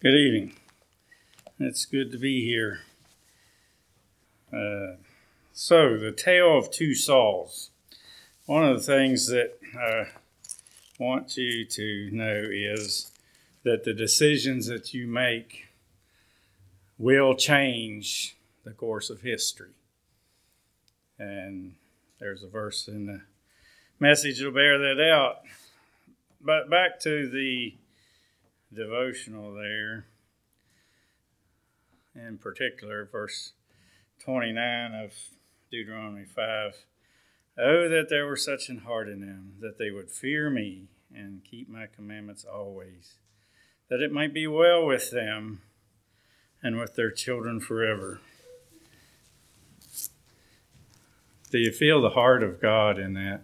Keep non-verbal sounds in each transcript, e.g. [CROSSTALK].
Good evening. It's good to be here. Uh, so, the tale of two Sauls. One of the things that I want you to know is that the decisions that you make will change the course of history. And there's a verse in the message that'll bear that out. But back to the devotional there, in particular, verse 29 of Deuteronomy 5. Oh, that there were such an heart in them, that they would fear me and keep my commandments always, that it might be well with them and with their children forever. Do you feel the heart of God in that?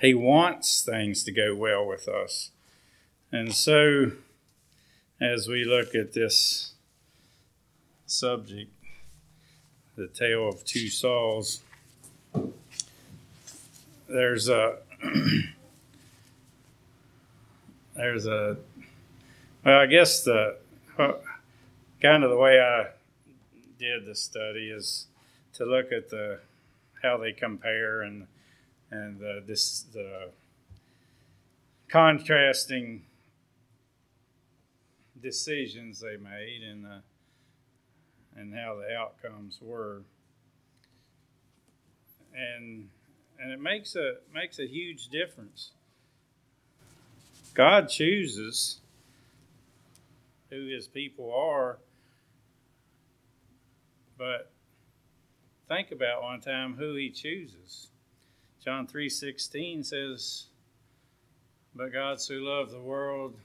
He wants things to go well with us. And so, as we look at this subject, the tale of two Sauls, there's a [CLEARS THROAT] there's a well, I guess the kind of the way I did the study is to look at the how they compare and and the, this the contrasting decisions they made and uh, and how the outcomes were. And and it makes a makes a huge difference. God chooses who his people are, but think about one time who he chooses. John 3:16 says, "But God so loved the world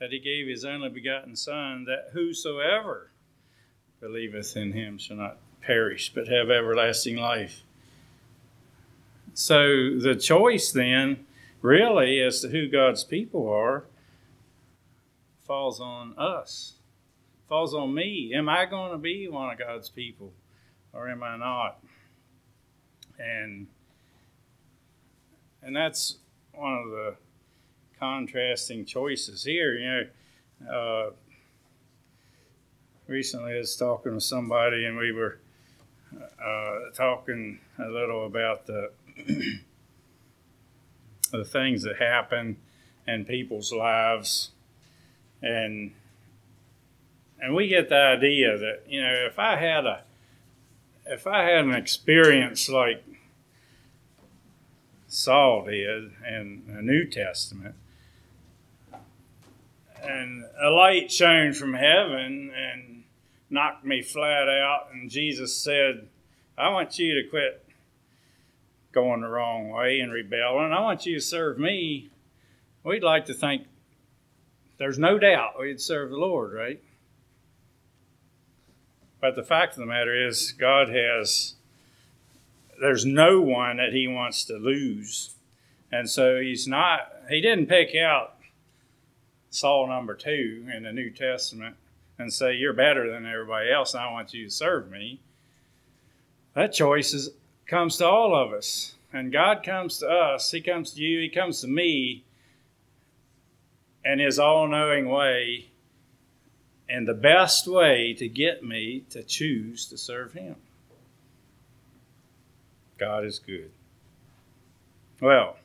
that he gave his only begotten Son, that whosoever believeth in him shall not perish, but have everlasting life. So the choice then, really, as to who God's people are, falls on us, falls on me. Am I going to be one of God's people or am I not? And and that's one of the contrasting choices here. You know, uh, recently I was talking to somebody and we were uh, talking a little about the [CLEARS THROAT] the things that happen in people's lives and and we get the idea that you know if I had a if I had an experience like Saul did in the New Testament, and a light shone from heaven and knocked me flat out. And Jesus said, I want you to quit going the wrong way and rebelling. I want you to serve me. We'd like to think there's no doubt we'd serve the Lord, right? But the fact of the matter is, God has, there's no one that He wants to lose. And so He's not, He didn't pick out Saul number two in the New Testament and say, You're better than everybody else, and I want you to serve me. That choice is, comes to all of us. And God comes to us, He comes to you, He comes to me in His all knowing way, and the best way to get me to choose to serve Him. God is good. Well,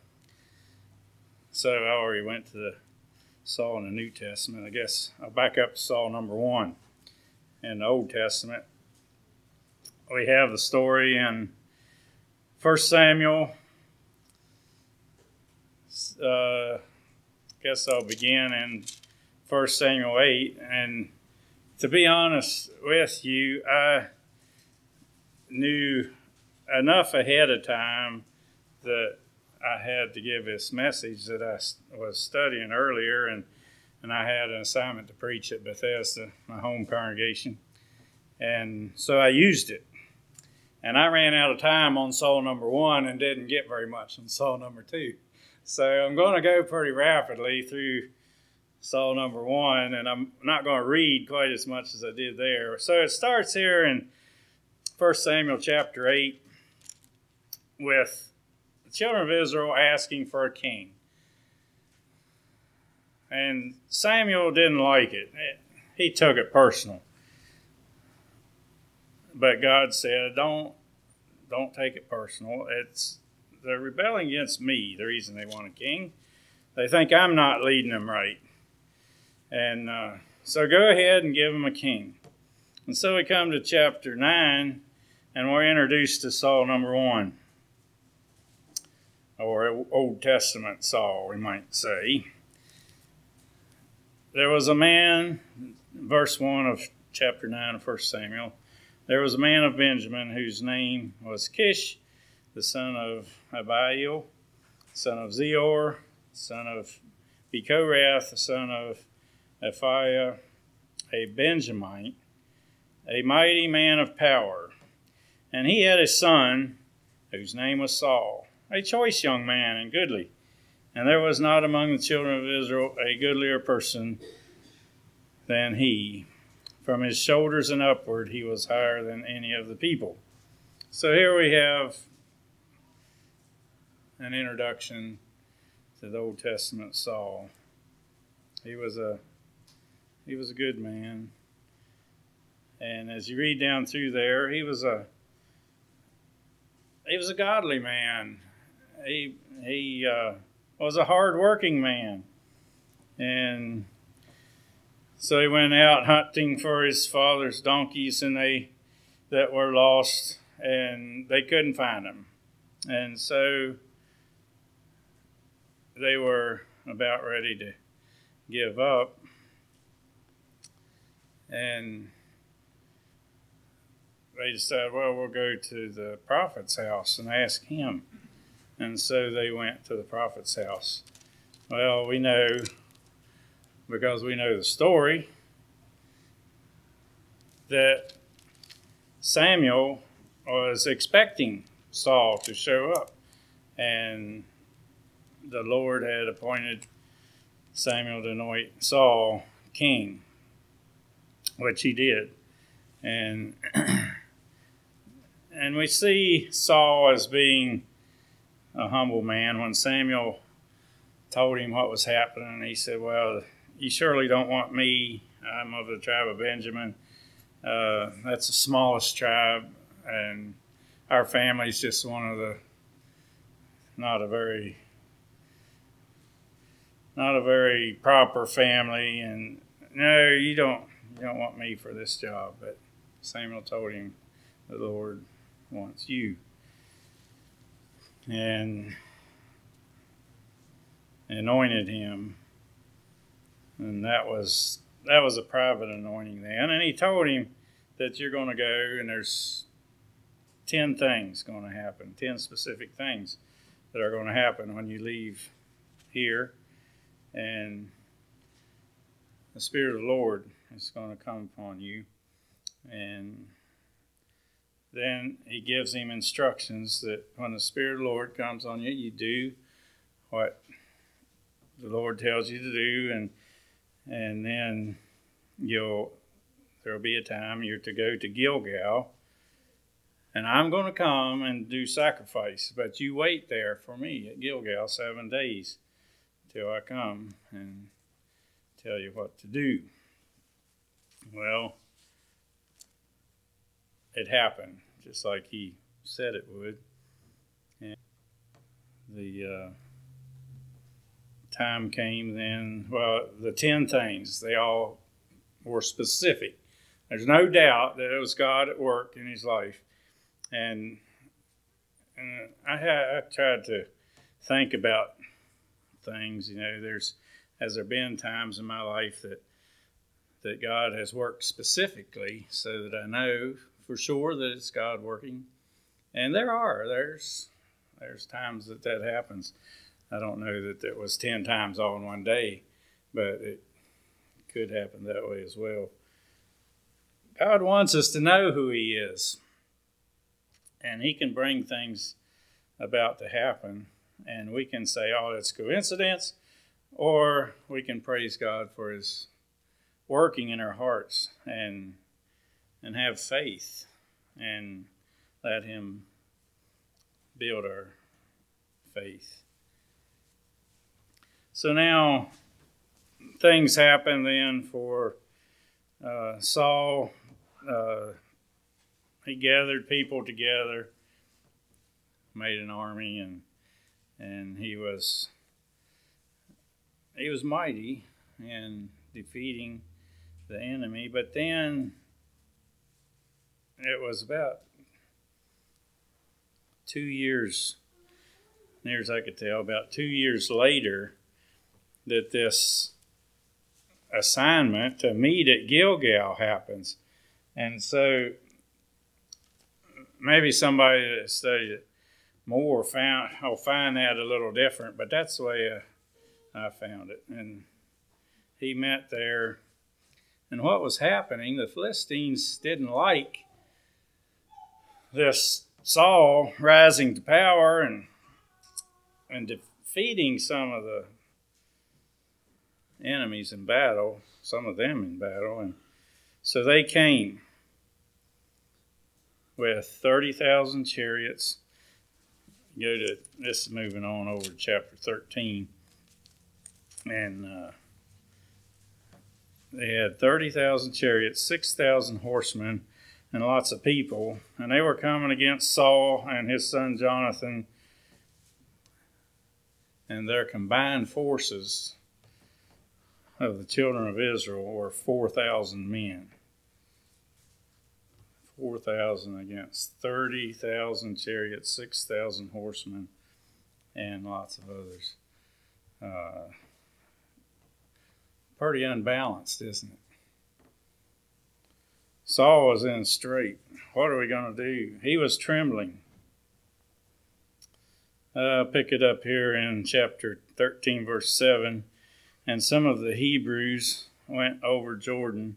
so oh, I already went to the Saul in the New Testament. I guess I'll back up to Saul number one in the Old Testament. We have the story in 1 Samuel. Uh, I guess I'll begin in 1 Samuel 8. And to be honest with you, I knew enough ahead of time that I had to give this message that I was studying earlier, and and I had an assignment to preach at Bethesda, my home congregation, and so I used it. And I ran out of time on Saul number one and didn't get very much on Saul number two. So I'm going to go pretty rapidly through Saul number one, and I'm not going to read quite as much as I did there. So it starts here in 1 Samuel chapter 8 with the children of Israel asking for a king. And Samuel didn't like it. He took it personal. But God said, "Don't don't take it personal. It's they're rebelling against me. The reason they want a king, they think I'm not leading them right. And uh, so go ahead and give them a king." And so we come to chapter nine, and we're introduced to Saul number one or Old Testament Saul, we might say. There was a man, verse 1 of chapter 9 of 1 Samuel, there was a man of Benjamin whose name was Kish, the son of Abiel, son of Zeror, son of Becorath, the son of Aphiah, a Benjamite, a mighty man of power. And he had a son whose name was Saul a choice young man and goodly. And there was not among the children of Israel a goodlier person than he. From his shoulders and upward, he was higher than any of the people. So here we have an introduction to the Old Testament Saul. He was a he was a good man. And as you read down through there, he was a he was a godly man he he uh, was a hard-working man, and so he went out hunting for his father's donkeys, and they that were lost, and they couldn't find them, and so they were about ready to give up, and they decided, well, we'll go to the prophet's house and ask him. And so they went to the prophet's house. Well, we know, because we know the story, that Samuel was expecting Saul to show up. And the Lord had appointed Samuel to anoint Saul king, which he did. And [CLEARS THROAT] and we see Saul as being a humble man. When Samuel told him what was happening, he said, Well, you surely don't want me. I'm of the tribe of Benjamin. Uh, that's the smallest tribe, and our family's just one of the not a very not a very proper family and no you don't you don't want me for this job but samuel told him the lord wants you and anointed him. And that was that was a private anointing then. And he told him that you're going to go and there's 10 things going to happen, 10 specific things that are going to happen when you leave here. And the Spirit of the Lord is going to come upon you. And then he gives him instructions that when the Spirit of the Lord comes on you, you do what the Lord tells you to do, and and then you'll there'll be a time you're to go to Gilgal, and I'm going to come and do sacrifice, but you wait there for me at Gilgal seven days till I come and tell you what to do. Well, it happened just like he said it would. And the uh, time came then, well, the 10 things, they all were specific. There's no doubt that it was God at work in his life. And, and I, had, I tried to think about things, you know, there's, has there been times in my life that that God has worked specifically so that I know for sure that it's God working. And there are there's there's times that that happens. I don't know that it was ten times all in one day, but it could happen that way as well. God wants us to know who He is, and He can bring things about to happen, and we can say, "Oh, it's coincidence," or we can praise God for His working in our hearts and and have faith and let Him build our faith. So now things happen then for uh, Saul. Uh, he gathered people together, made an army, and and he was he was mighty in defeating the enemy. But then it was about two years, near as I could tell, about two years later, that this assignment to meet at Gilgal happens. And so maybe somebody that studied it more found will find that a little different, but that's the way uh, I found it. And he met there. And what was happening, the Philistines didn't like this Saul rising to power and and defeating some of the enemies in battle, some of them in battle, and so they came with thirty thousand chariots. Go to this is moving on over to chapter thirteen, and uh, they had thirty thousand chariots, six thousand horsemen and lots of people, and they were coming against Saul and his son Jonathan, and their combined forces of the children of Israel were 4,000 men. 4,000 against 30,000 chariots, 6,000 horsemen, and lots of others. Uh, pretty unbalanced, isn't it? Saul was in strait. What are we going to do? He was trembling. Uh, pick it up here in chapter 13, verse 7. And some of the Hebrews went over Jordan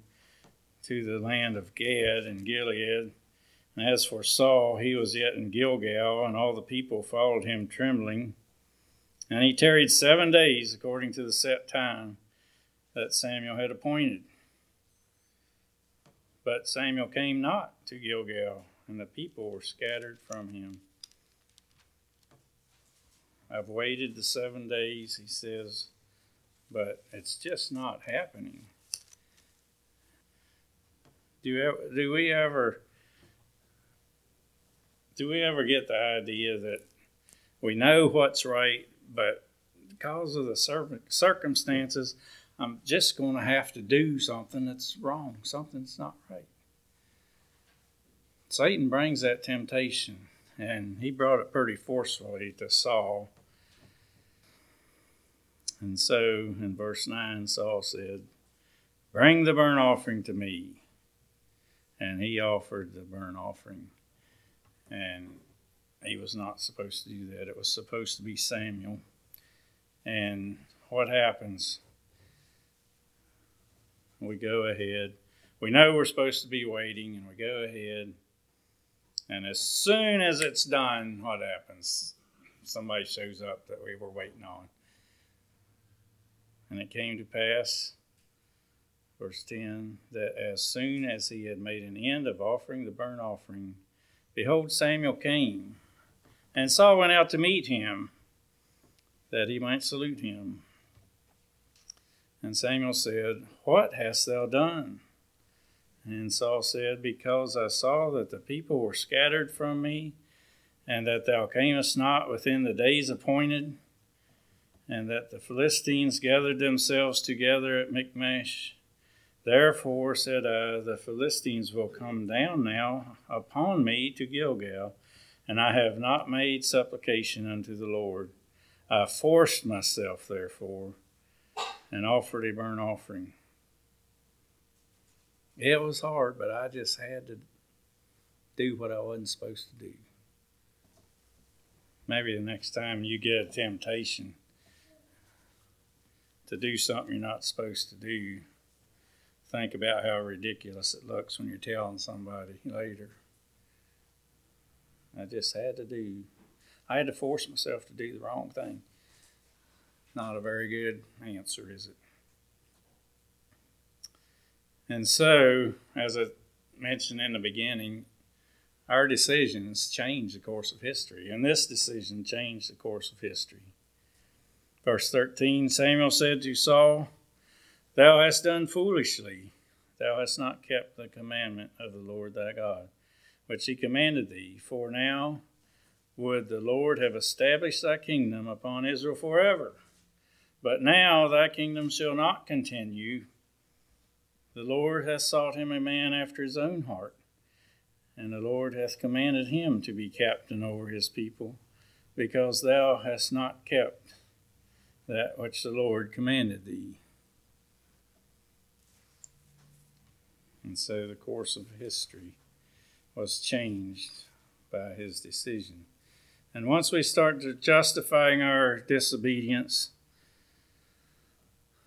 to the land of Gad and Gilead. And as for Saul, he was yet in Gilgal, and all the people followed him trembling. And he tarried seven days according to the set time that Samuel had appointed. But Samuel came not to Gilgal, and the people were scattered from him. I've waited the seven days, he says, but it's just not happening. Do, do we ever do we ever get the idea that we know what's right, but because of the circumstances, I'm just going to have to do something that's wrong, something that's not right. Satan brings that temptation, and he brought it pretty forcefully to Saul. And so in verse 9, Saul said, Bring the burnt offering to me. And he offered the burnt offering. And he was not supposed to do that. It was supposed to be Samuel. And what happens? We go ahead. We know we're supposed to be waiting, and we go ahead. And as soon as it's done, what happens? Somebody shows up that we were waiting on. And it came to pass, verse 10, that as soon as he had made an end of offering the burnt offering, behold, Samuel came. And Saul went out to meet him, that he might salute him. And Samuel said, What hast thou done? And Saul said, Because I saw that the people were scattered from me, and that thou camest not within the days appointed, and that the Philistines gathered themselves together at Michmash. Therefore, said I, the Philistines will come down now upon me to Gilgal, and I have not made supplication unto the Lord. I forced myself, therefore, and offered a burnt offering. It was hard, but I just had to do what I wasn't supposed to do. Maybe the next time you get a temptation to do something you're not supposed to do, think about how ridiculous it looks when you're telling somebody later. I just had to do, I had to force myself to do the wrong thing not a very good answer, is it? And so, as I mentioned in the beginning, our decisions change the course of history, and this decision changed the course of history. Verse 13 Samuel said to Saul, Thou hast done foolishly. Thou hast not kept the commandment of the Lord thy God, which he commanded thee. For now would the Lord have established thy kingdom upon Israel forever. But now thy kingdom shall not continue. The Lord hath sought him a man after his own heart, and the Lord hath commanded him to be captain over his people, because thou hast not kept that which the Lord commanded thee. And so the course of history was changed by his decision. And once we start justifying our disobedience,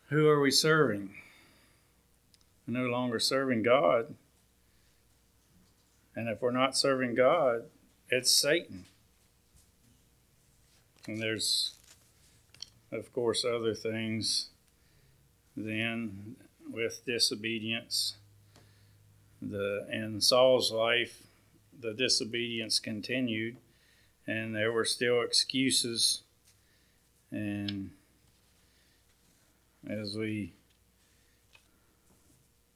who are we serving? We're no longer serving God. And if we're not serving God, it's Satan. And there's, of course, other things then with disobedience. The in Saul's life, the disobedience continued and there were still excuses. And as we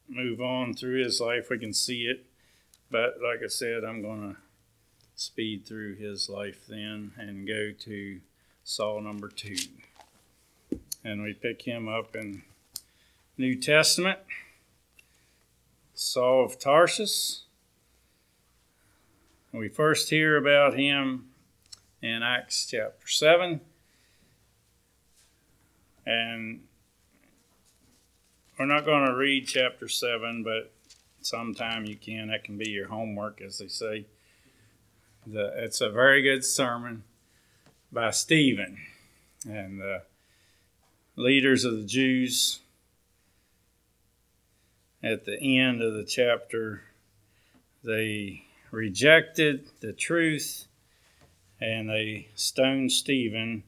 move on through his life, we can see it. But like I said, I'm going to speed through his life then and go to Saul number two. And we pick him up in New Testament. Saul of Tarsus. We first hear about him in Acts chapter 7. And we're not going to read chapter 7, but sometime you can. That can be your homework, as they say. The, it's a very good sermon by Stephen and the leaders of the Jews. At the end of the chapter, they rejected the truth and they stoned Stephen.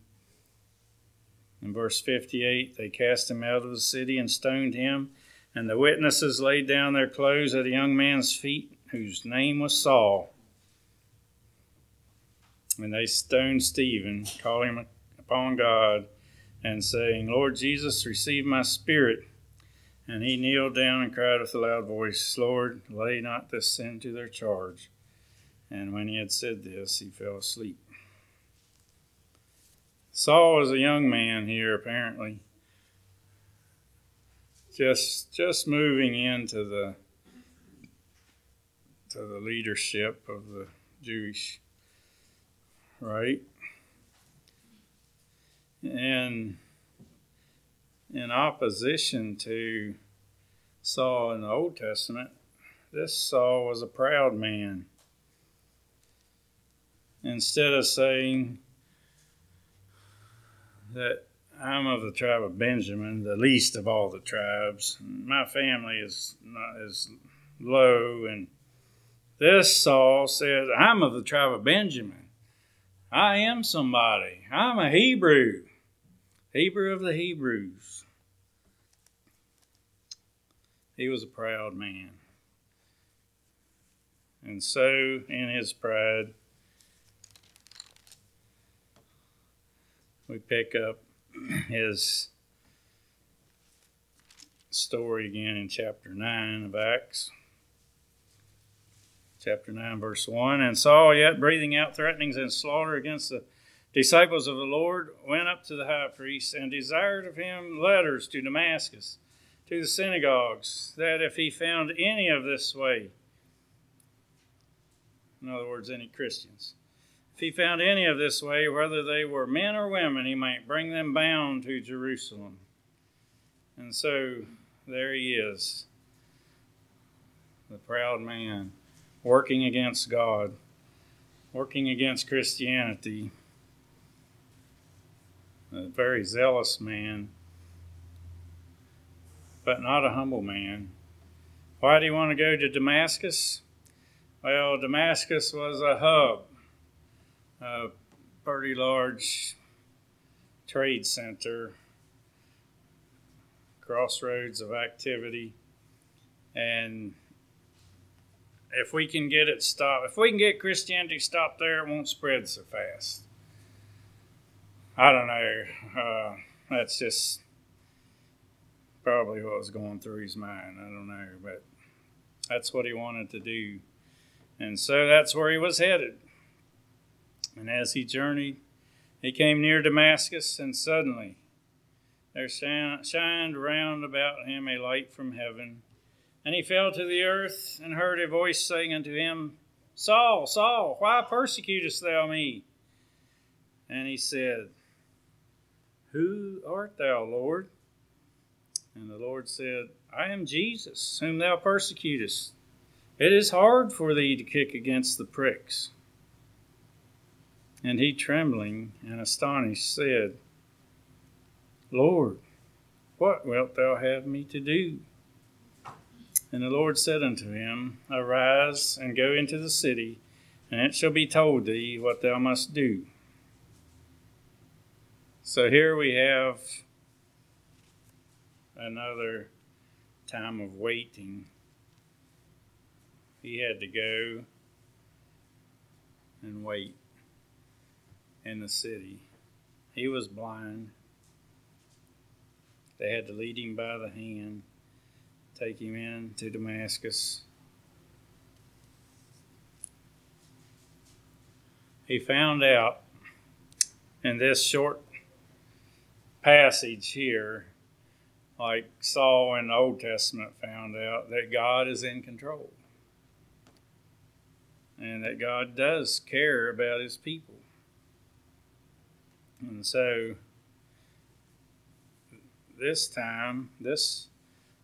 In verse 58, they cast him out of the city and stoned him. And the witnesses laid down their clothes at a young man's feet, whose name was Saul. And they stoned Stephen, calling upon God, and saying, Lord Jesus, receive my spirit. And he kneeled down and cried with a loud voice, Lord, lay not this sin to their charge. And when he had said this, he fell asleep. Saul was a young man here, apparently, just just moving into the to the leadership of the Jewish right, and in opposition to Saul in the Old Testament, this Saul was a proud man. Instead of saying that I'm of the tribe of Benjamin, the least of all the tribes. My family is not as low, and this Saul says, I'm of the tribe of Benjamin. I am somebody. I'm a Hebrew, Hebrew of the Hebrews. He was a proud man. And so, in his pride, we pick up his story again in chapter 9 of Acts. Chapter 9, verse 1. And Saul, yet breathing out threatenings and slaughter against the disciples of the Lord, went up to the high priest and desired of him letters to Damascus, to the synagogues, that if he found any of this way, in other words, any Christians, he found any of this way, whether they were men or women, he might bring them bound to Jerusalem. And so there he is, the proud man, working against God, working against Christianity, a very zealous man, but not a humble man. Why do you want to go to Damascus? Well, Damascus was a hub a pretty large trade center, crossroads of activity. And if we can get it stopped, if we can get Christianity stopped there, it won't spread so fast. I don't know. Uh, that's just probably what was going through his mind. I don't know, but that's what he wanted to do. And so that's where he was headed. And as he journeyed, he came near Damascus, and suddenly there shined round about him a light from heaven. And he fell to the earth and heard a voice saying unto him, Saul, Saul, why persecutest thou me? And he said, Who art thou, Lord? And the Lord said, I am Jesus, whom thou persecutest. It is hard for thee to kick against the pricks. And he, trembling and astonished, said, Lord, what wilt thou have me to do? And the Lord said unto him, Arise and go into the city, and it shall be told thee what thou must do. So here we have another time of waiting. He had to go and wait in the city. He was blind. They had to lead him by the hand, take him in to Damascus. He found out in this short passage here like Saul in the Old Testament found out that God is in control and that God does care about his people. And so this time, this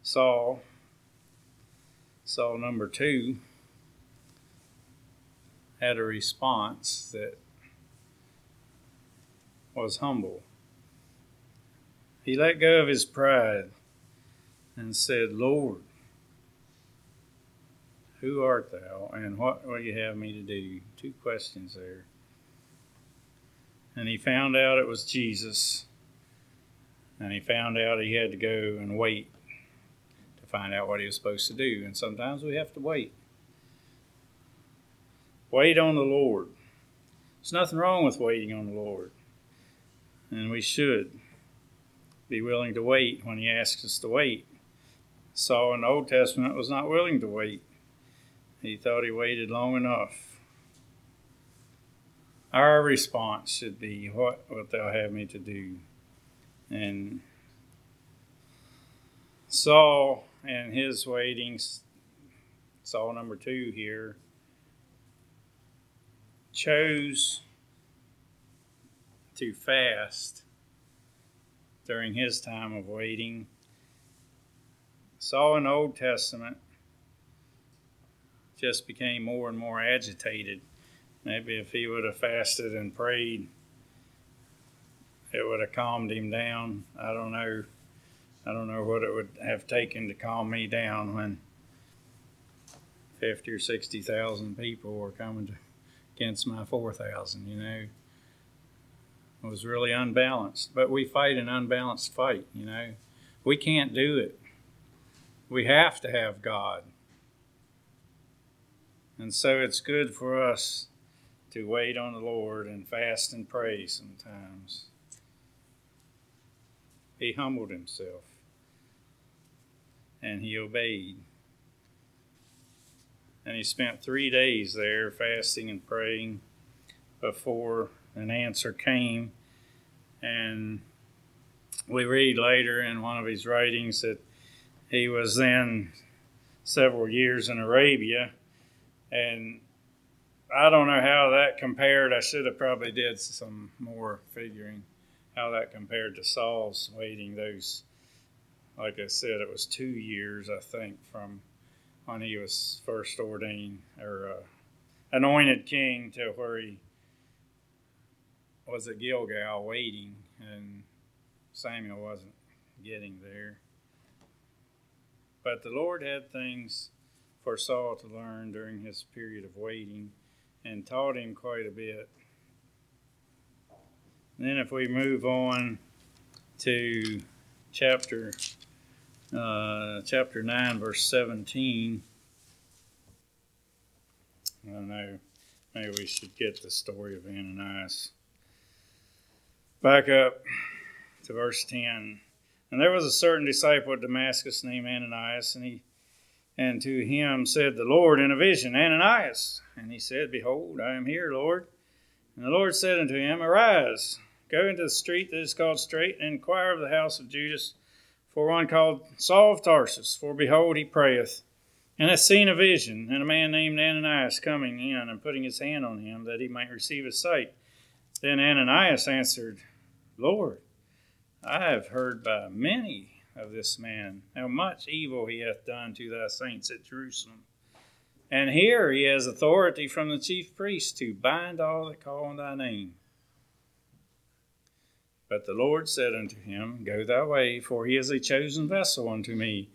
Saul, Saul number two, had a response that was humble. He let go of his pride and said, Lord, who art thou, and what will you have me to do? Two questions there. And he found out it was Jesus, and he found out he had to go and wait to find out what he was supposed to do. And sometimes we have to wait. Wait on the Lord. There's nothing wrong with waiting on the Lord, and we should be willing to wait when he asks us to wait. Saul in the Old Testament was not willing to wait. He thought he waited long enough. Our response should be, What they'll have me to do? And Saul and his waiting, Saul number two here, chose to fast during his time of waiting. Saul in the Old Testament just became more and more agitated. Maybe if he would have fasted and prayed, it would have calmed him down. I don't know. I don't know what it would have taken to calm me down when fifty or sixty thousand people were coming to, against my four thousand. You know, it was really unbalanced. But we fight an unbalanced fight, you know. We can't do it. We have to have God. And so it's good for us to wait on the Lord and fast and pray sometimes. He humbled himself and he obeyed. And he spent three days there fasting and praying before an answer came. And we read later in one of his writings that he was then several years in Arabia. And I don't know how that compared. I should have probably did some more figuring how that compared to Saul's waiting those like I said, it was two years, I think, from when he was first ordained or uh, anointed king to where he was at Gilgal waiting, and Samuel wasn't getting there. But the Lord had things for Saul to learn during his period of waiting and taught him quite a bit. Then, if we move on to chapter uh, chapter 9, verse 17, I don't know, maybe we should get the story of Ananias. Back up to verse 10. And there was a certain disciple at Damascus named Ananias, and he and to him said the Lord in a vision, Ananias. And he said, Behold, I am here, Lord. And the Lord said unto him, Arise, go into the street that is called Straight, and inquire of the house of Judas for one called Saul of Tarsus. For behold, he prayeth, and hath seen a vision, and a man named Ananias coming in and putting his hand on him, that he might receive his sight. Then Ananias answered, Lord, I have heard by many of this man, how much evil he hath done to thy saints at Jerusalem. And here he has authority from the chief priest to bind all that call on thy name. But the Lord said unto him, Go thy way, for he is a chosen vessel unto me,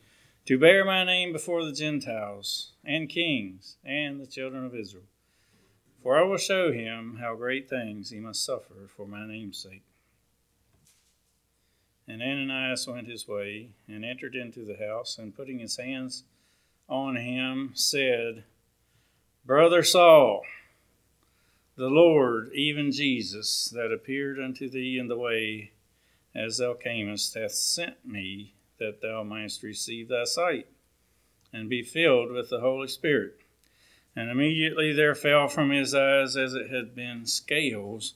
to bear my name before the Gentiles, and kings, and the children of Israel. For I will show him how great things he must suffer for my name's sake. And Ananias went his way, and entered into the house, and putting his hands on him, said, Brother Saul, the Lord, even Jesus, that appeared unto thee in the way as thou camest, hath sent me that thou mightest receive thy sight, and be filled with the Holy Spirit. And immediately there fell from his eyes as it had been scales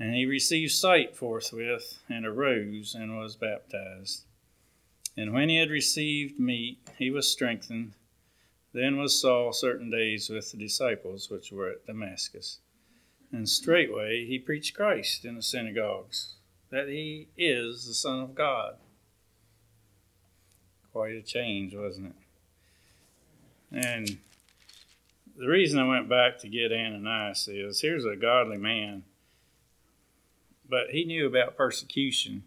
and he received sight forthwith, and arose, and was baptized. And when he had received meat, he was strengthened. Then was Saul certain days with the disciples which were at Damascus. And straightway he preached Christ in the synagogues, that he is the Son of God. Quite a change, wasn't it? And the reason I went back to get Ananias is here's a godly man but he knew about persecution.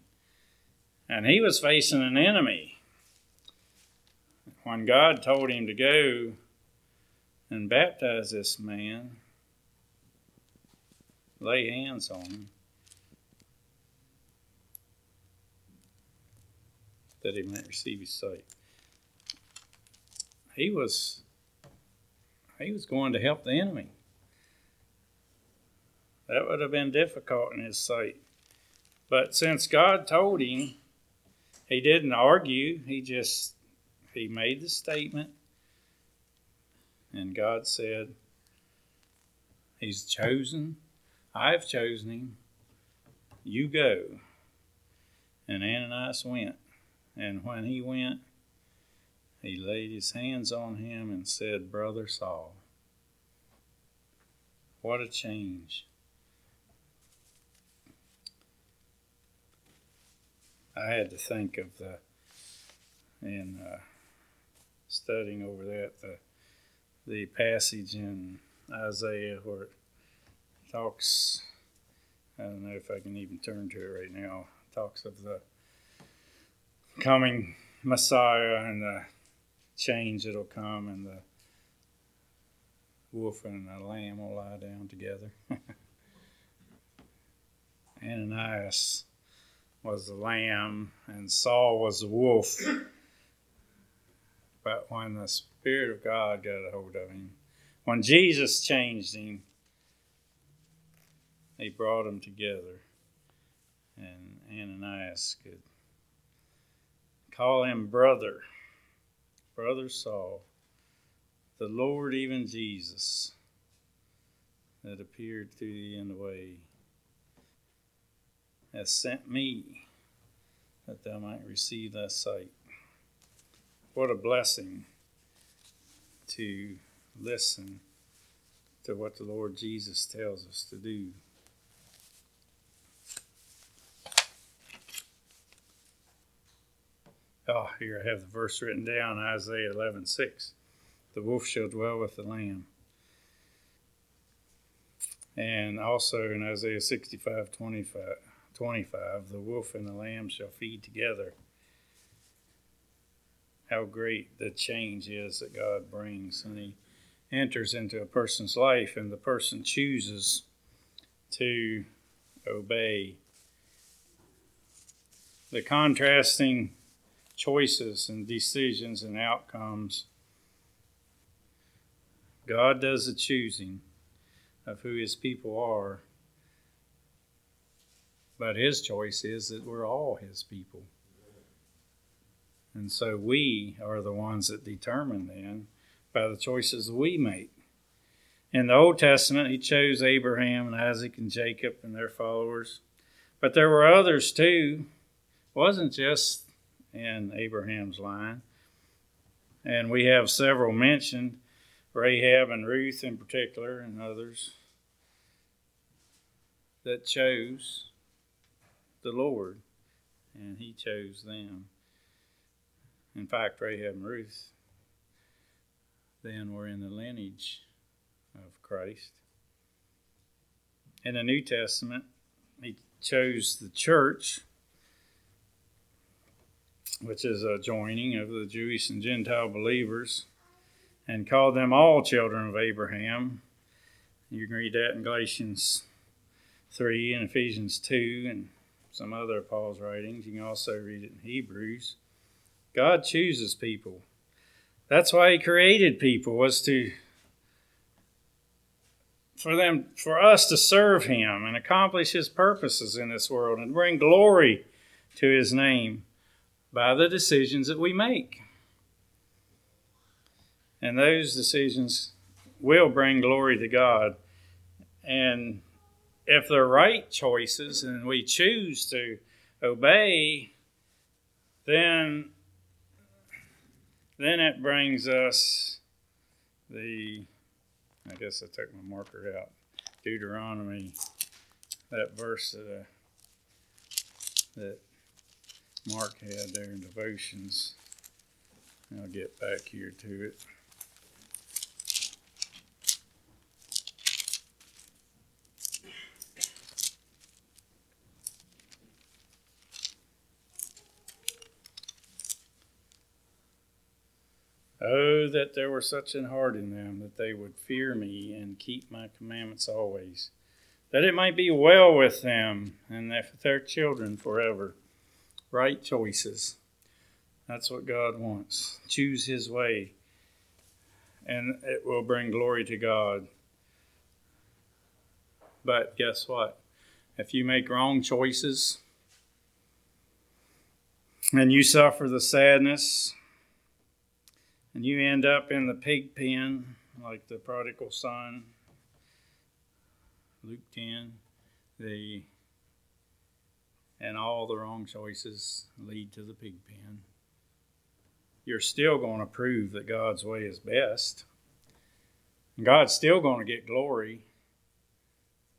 And he was facing an enemy. When God told him to go and baptize this man, lay hands on him, that he might receive his sight. He was he was going to help the enemy. That would have been difficult in his sight. But since God told him, he didn't argue. He just he made the statement. And God said, He's chosen. I've chosen him. You go. And Ananias went. And when he went, he laid his hands on him and said, Brother Saul. What a change. I had to think of the in uh, studying over that the the passage in Isaiah where it talks. I don't know if I can even turn to it right now. Talks of the coming Messiah and the change that'll come, and the wolf and the lamb will lie down together. [LAUGHS] Ananias was the lamb and Saul was the wolf. But when the Spirit of God got a hold of him, when Jesus changed him, he brought them together. And Ananias could call him brother, brother Saul, the Lord, even Jesus, that appeared to thee in the way has sent me that thou might receive thy sight. What a blessing to listen to what the Lord Jesus tells us to do. Oh, here I have the verse written down Isaiah 11 6. The wolf shall dwell with the lamb. And also in Isaiah 65 25. 25 The wolf and the lamb shall feed together. How great the change is that God brings. And He enters into a person's life, and the person chooses to obey. The contrasting choices and decisions and outcomes. God does the choosing of who His people are but his choice is that we're all his people. And so we are the ones that determine then by the choices we make. In the Old Testament, he chose Abraham and Isaac and Jacob and their followers. But there were others too. It wasn't just in Abraham's line. And we have several mentioned Rahab and Ruth in particular, and others that chose the Lord, and He chose them. In fact, Rahab and Ruth then were in the lineage of Christ. In the New Testament, He chose the church which is a joining of the Jewish and Gentile believers, and called them all children of Abraham. You can read that in Galatians 3 and Ephesians 2 and some other Paul's writings. You can also read it in Hebrews. God chooses people. That's why he created people was to for them for us to serve him and accomplish his purposes in this world and bring glory to his name by the decisions that we make. And those decisions will bring glory to God. And if they're right choices and we choose to obey, then then it brings us the I guess I took my marker out. Deuteronomy, that verse that, uh, that Mark had there in devotions. I'll get back here to it. Oh, that there were such an heart in them that they would fear me and keep my commandments always, that it might be well with them and with their children forever right choices. That's what God wants. Choose His way, and it will bring glory to God. But guess what? If you make wrong choices and you suffer the sadness and you end up in the pig pen like the prodigal son, Luke 10, the and all the wrong choices lead to the pig pen, you're still going to prove that God's way is best. God's still going to get glory,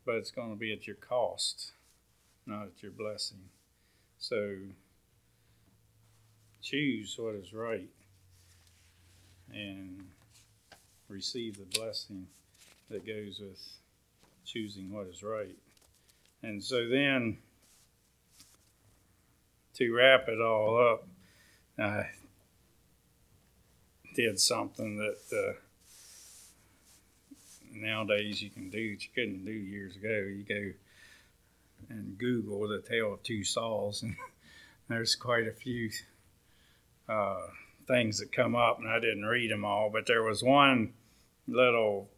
but it's going to be at your cost, not at your blessing. So choose what is right and receive the blessing that goes with choosing what is right. And so then to wrap it all up, I did something that uh, nowadays you can do that you couldn't do years ago. You go and Google the tale of two Sauls, and [LAUGHS] there's quite a few uh, things that come up, and I didn't read them all, but there was one little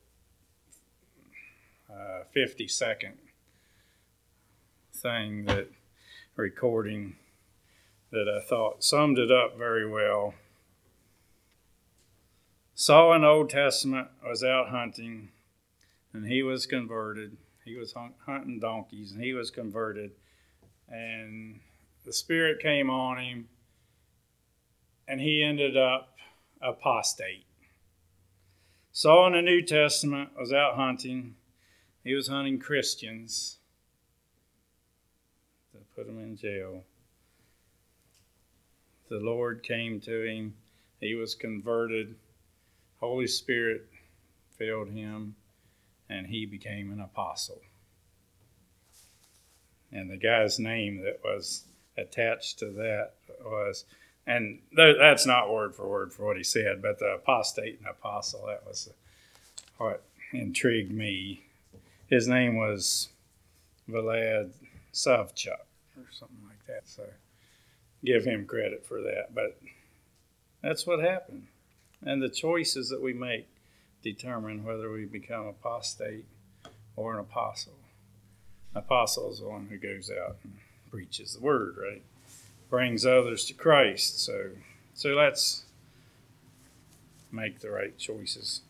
uh, 50 second thing that recording that I thought summed it up very well. Saul in Old Testament was out hunting and he was converted. He was hunting donkeys and he was converted. And the Spirit came on him and he ended up apostate. Saul in the New Testament was out hunting. He was hunting Christians to put them in jail the Lord came to him. He was converted. Holy Spirit filled him, and he became an apostle. And the guy's name that was attached to that was, and that's not word for word for what he said, but the apostate and apostle, that was what intrigued me. His name was Vlad Savchuk or something like that. So give him credit for that. But that's what happened. And the choices that we make determine whether we become apostate or an apostle. Apostle is the one who goes out and preaches the word, right? Brings others to Christ. So So let's make the right choices.